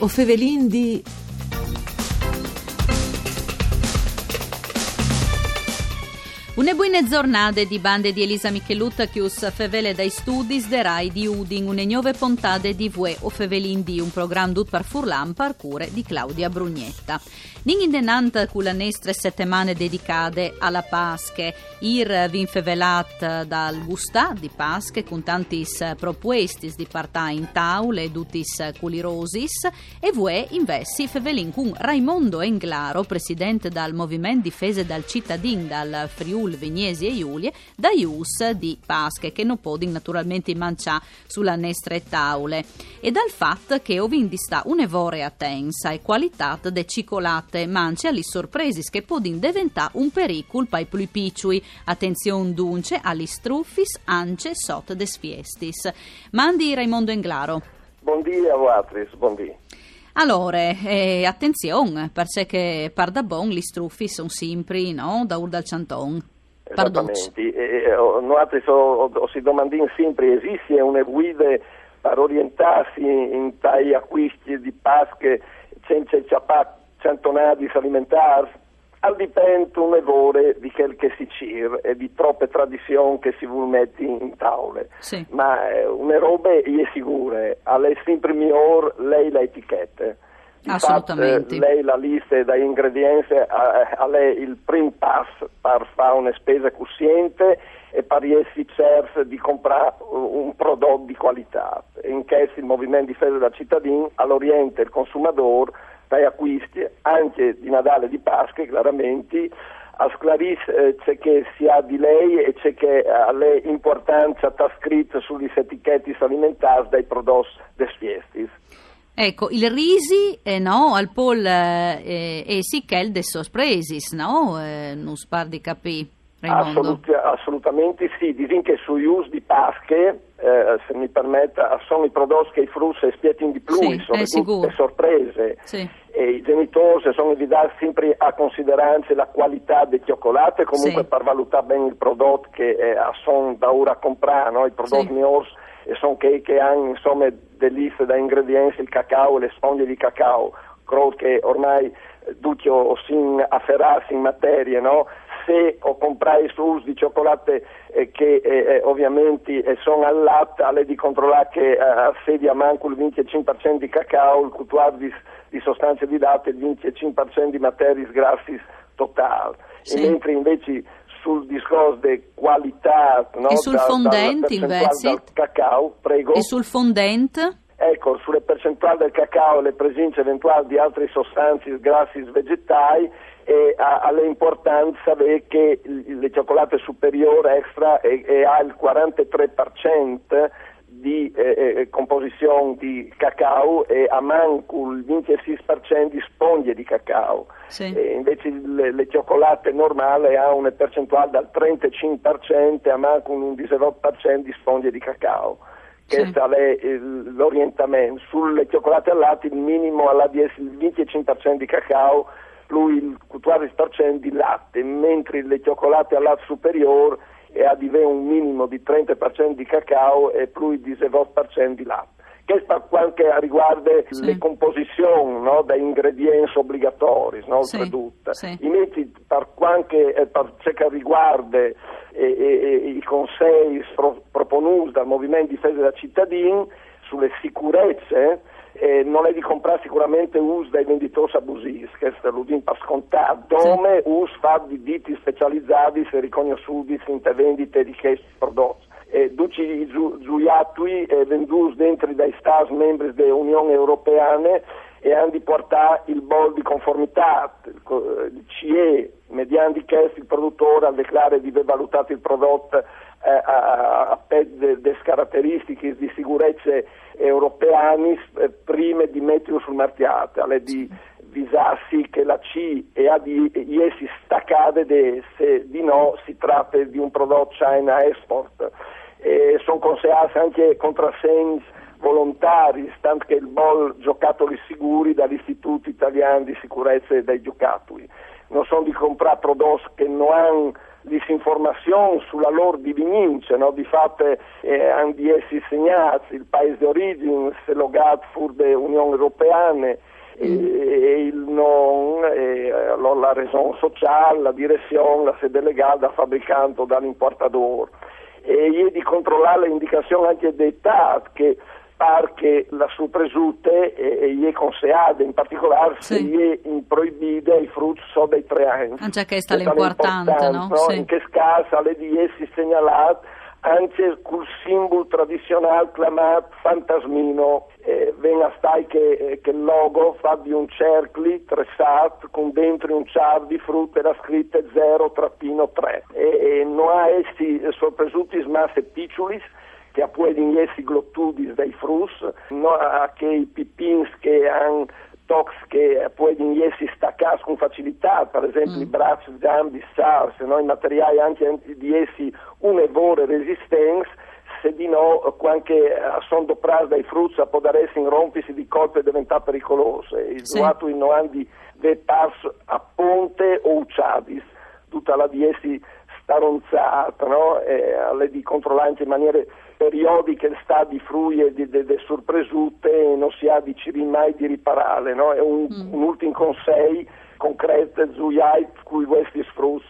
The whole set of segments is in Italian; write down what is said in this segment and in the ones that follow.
O fevelin di... Une buone giornate di bande di Elisa Michelutta che us fevele dai studi de Rai di Udin, une nuove puntate di Vue o Fevelin di un programma dut par Furlan parcure di Claudia Brugnetta. Nin indenant con la nestre settimane dedicate alla Pasche, ir vin fevelat dal Gustà di Pasche con tantis propuestis di partà in taule dutis culirosis. E Vue investi fevelin con Raimondo Englaro, presidente dal Movimento Difese dal Cittadin dal Friuli Friul, Vignesi e Giulie, da Ius di Pasche, che non podin naturalmente manciare sulla nestre taule, e dal fatto che ovindi sta un'evore tensa e qualità de cicolate mance agli sorpresi che podin diventare un pericolo per i più piccoli. Attenzione dunque agli struffis, ance, sot des fiestis. Mandi Raimondo Englaro. Buondì a voi, buondì. Allora, eh, attenzione, perché par da bon gli struffi sono sempre, no? Da ur dal canton. Esattamente. E, noi so, si domandano sempre, esiste una guida per orientarsi in tai acquisti di pasche senza ciapà cantonadi alimentari? Al dipende un evore di quel che si cir e di troppe tradizioni che si vuole mettere in tavole. Sì. Ma eh, una roba è sicura, alle sempre miglior lei le etichette. Assolutamente. Fatto, lei la lista dei ingredienti a, lei il primo passo per fare una spesa cosciente e per riessi certo di comprare un prodotto di qualità. In questo il movimento di fede da cittadini all'oriente il consumatore dai acquisti anche di Natale e di Pasqua chiaramente a sclarisse eh, c'è che si ha di lei e c'è che ha le importanza sta scritta sugli etichetti alimentari dei prodotti des fiestis. Ecco, il risi, eh, no, al pol eh, e si chel de sorpresis, no? Eh, non spar di capì. Assolut- assolutamente sì, dicono che sui us di Pasche, eh, se mi permette, sono i prodotti che i frutti spietano di più, sì, sono tutte sorprese. Sì. E i genitori sono dare sempre a consideranza la qualità dei cioccolate, comunque sì. per valutare bene il prodotto che eh, sono da ora a comprare, no? i prodotti sì. migliori e sono che, che hanno insomma delle liste da ingredienti, il cacao e le sponde di cacao, credo che ormai tutti sin afferrarsi in materie, no? se o comprai sus di cioccolate eh, che eh, eh ovviamente eh, sono al latte, alle di controllare che eh, assedia manco il 25% di cacao, il cutuar di, di, sostanze di latte, il 25% di materie grassi totale. Sì. mentre invece sul discorso di qualità no, e sul da, fondente invece del cacao, prego. E sul fondente? Ecco, sulle percentuali del cacao e le presenze eventuali di altre sostanze grassi vegetali e ha, ha l'importanza che le cioccolate superiore extra e, e ha il 43% di eh, eh, composizione di cacao e a manco il 26% di spoglie di cacao. Sì. Invece le, le, cioccolate normali hanno una percentuale dal 35% e a manco un 18% di spoglie di cacao. Questo sì. è l'orientamento. Sulle cioccolate al latte il minimo alla il 25% di cacao più il 14% di latte, mentre le cioccolate al latte superiore e a un minimo di 30% di cacao e più il 19% di latte. Questo anche riguarda sì. le composizioni no, dei ingredienti obbligatori, no, sì. oltretutto. Sì. Invece per, anche, eh, per ciò che riguarda eh, eh, i consigli pro, proponuti dal Movimento Difesa della Cittadini sulle sicurezze, eh, non è di comprare sicuramente us dai venditori abusivi, questo lo dico per scontato, dove sì. us fa di ditti specializzati se riconosciuti in vendite di questi prodotti. Eh, duci giuiatui eh, venduti dentro dai Stati membri dell'Unione Europea e hanno di portare il bol di conformità, il CE, mediante questo il produttore ha dichiarato di aver valutato il prodotto eh, a, a, delle caratteristiche di sicurezza europee eh, prima di metterlo sul mercato, alle di visarsi che la C e A di essi staccate se di no si tratta di un prodotto China export. E sono consigliati anche contrassegni volontari, tanto che il bol giocattoli sicuri dall'Istituto Italiano di Sicurezza dei Giocattoli. non sono di comprare prodotti che non hanno disinformazione sulla loro divinince, no? di fatto eh, hanno di essi segnati il paese di origine, se logato fur dell'Unione Europea e, e il non, e, la ragione sociale, la direzione, la sede legale da fabbricante o dall'importatore. E di controllare le indicazioni anche dei TAT che perché la sua presute e gli è consigliata, in particolare sì. se gli è proibita i frutti so dei tre anni. Anche questa è l'importante, no? no? Sì. In che scasa le di essi segnalate anche col simbolo tradizionale chiamato fantasmino eh, viene a stai che, che, il logo fa di un cerchio tressato con dentro un ciar di frutta era scritto 0-3 e, e non ha essi sorpresuti smasse picciulis che pueden essi glottudis dei frus, no a che i pipins che hanno tox che pueden essi staccare con facilità, per esempio mm. i bracci, le gambe, SARS, no? i materiali anche di essi un'evore resistenza, se di no, qualche assondo pras dai frutti può dare essi rompersi di colpo e diventare pericoloso. Il sì. duato in noandi de pars a ponte o ucciadis, tutta la di essi staronzata, no? e alle di controllare in maniera periodiche sta di fruie di, di, di sorpresute e non si ha di mai di riparare, no? È un, mm. un ultimo consiglio concreto sui cui questi sfrutti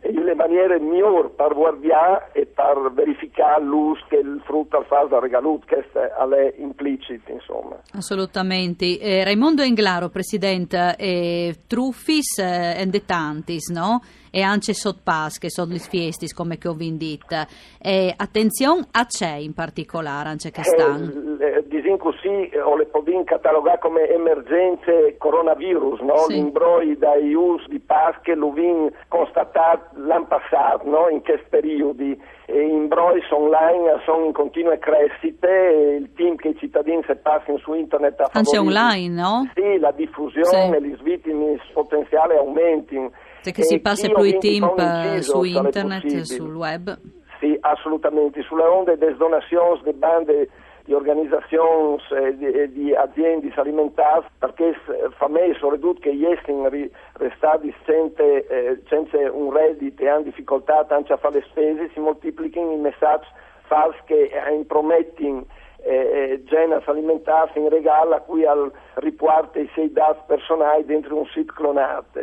le maniere migliori per guardare e per verificare l'uso che il frutto fa da regalut, questo è implicito, insomma. Assolutamente. Eh, Raimondo Englaro, Presidente, eh, Truffis eh, e Tantis, no? E anche Sotpas, che sono le fiestis, come che ho detto. Eh, attenzione a c'è in particolare, anche che stanno. Eh, disin così, o le podin catalogare come emergenze coronavirus, no? Sì. L'imbroi dai us di Pasche, l'uvin constatato l'anno passato, no? In che periodi e imbrois online sono in continue crescite, il team che i cittadini si passano su internet a Anche online, no? Sì, la diffusione, sì. gli svittimi potenziali aumentino. Se che si passa più i team su internet, sul web? Sì, assolutamente. Sulle onde des donazioni, de bande di organizzazioni e di, di, aziende alimentari perché fa me soprattutto che esteri restati senza, eh, senza un reddito e hanno difficoltà anche a fare le spese si moltiplicano i messaggi falsi che impromettono eh, eh genas alimentari in regalo a cui al riguardo i sei dati personali dentro un sito clonato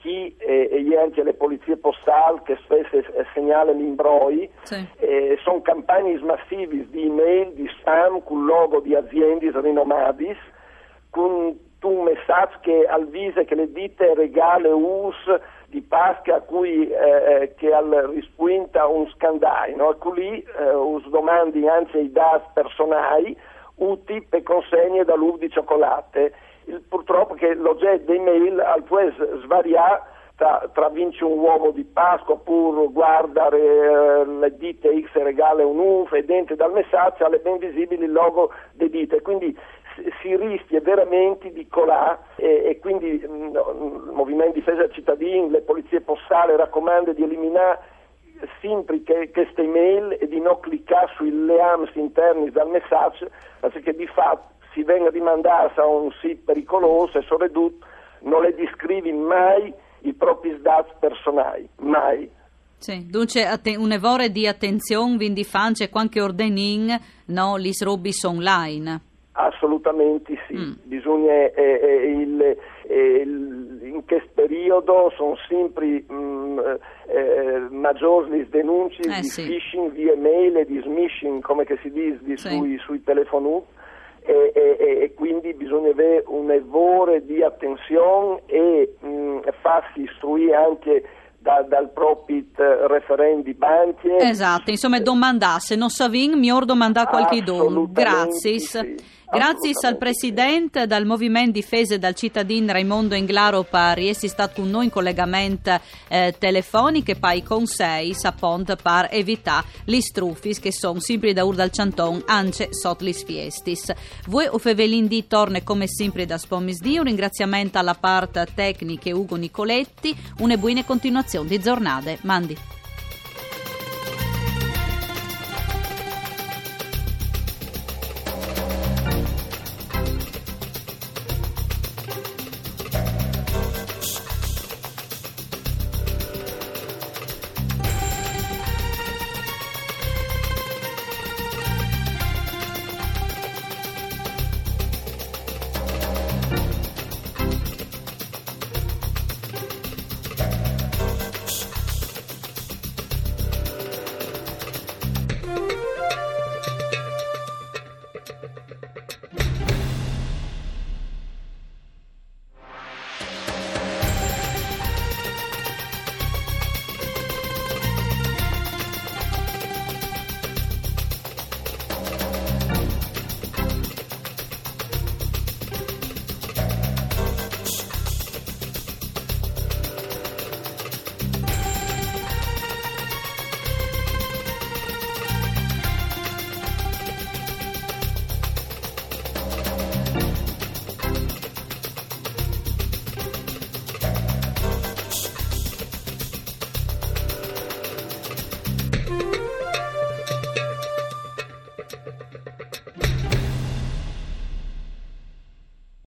chi e anche le polizie postali che spesso eh, segnalano l'imbroi sì. eh, sono campagne massive di email, di spam con logo di aziende rinomate con un messaggio che avvisa che le ditte regale us di Pasqua a cui eh, eh che al rispunta un scandale, no? E lì eh, us domandi anche i dati personali uti per consegne da l'uv di cioccolate purtroppo che l'oggetto dei mail al può svariare tra, tra vince un uovo di Pasqua oppure guarda eh, le dite X regale un UF e dentro dal messaggio alle ben visibili il logo delle dite. Quindi si rischia veramente di colare e, e, quindi il Movimento Difesa Cittadini, le polizie postali raccomandano di eliminare sempre che, queste email e di non cliccare sui leams interni dal messaggio perché di fatto si venga rimandata a un sito pericoloso e soprattutto non le descrivi mai i propri dati personali, mai. Sì, dunque un evore di attenzione, quindi fance qualche ordening, no, gli robis online. Assolutamente sì, mm. bisogna, eh, eh, il, eh, in questo periodo sono sempre mm, eh, maggiori le denunce eh, di sì. phishing via mail e di smishing, come si dice, di sì. sui, sui telefoni e, e, e, quindi bisogna avere un evore di attenzione e mh, farsi istruire anche da, dal propit referendi banche. Esatto, insomma domandasse, non savin, mi or domandà qualche don. Grazie. Sì. Grazie al Presidente del Movimento Difese dal cittadino Raimondo Englaro per essere stato con noi in collegamento eh, telefonico e poi con sei sapont per evitare gli struffis che sono sempre da Urdal Canton anche sotto le fiestis. Voi o Fevelindi torna come sempre da Spomisdi, un ringraziamento alla parte tecnica Ugo Nicoletti, una buona continuazione di giornate. Mandi.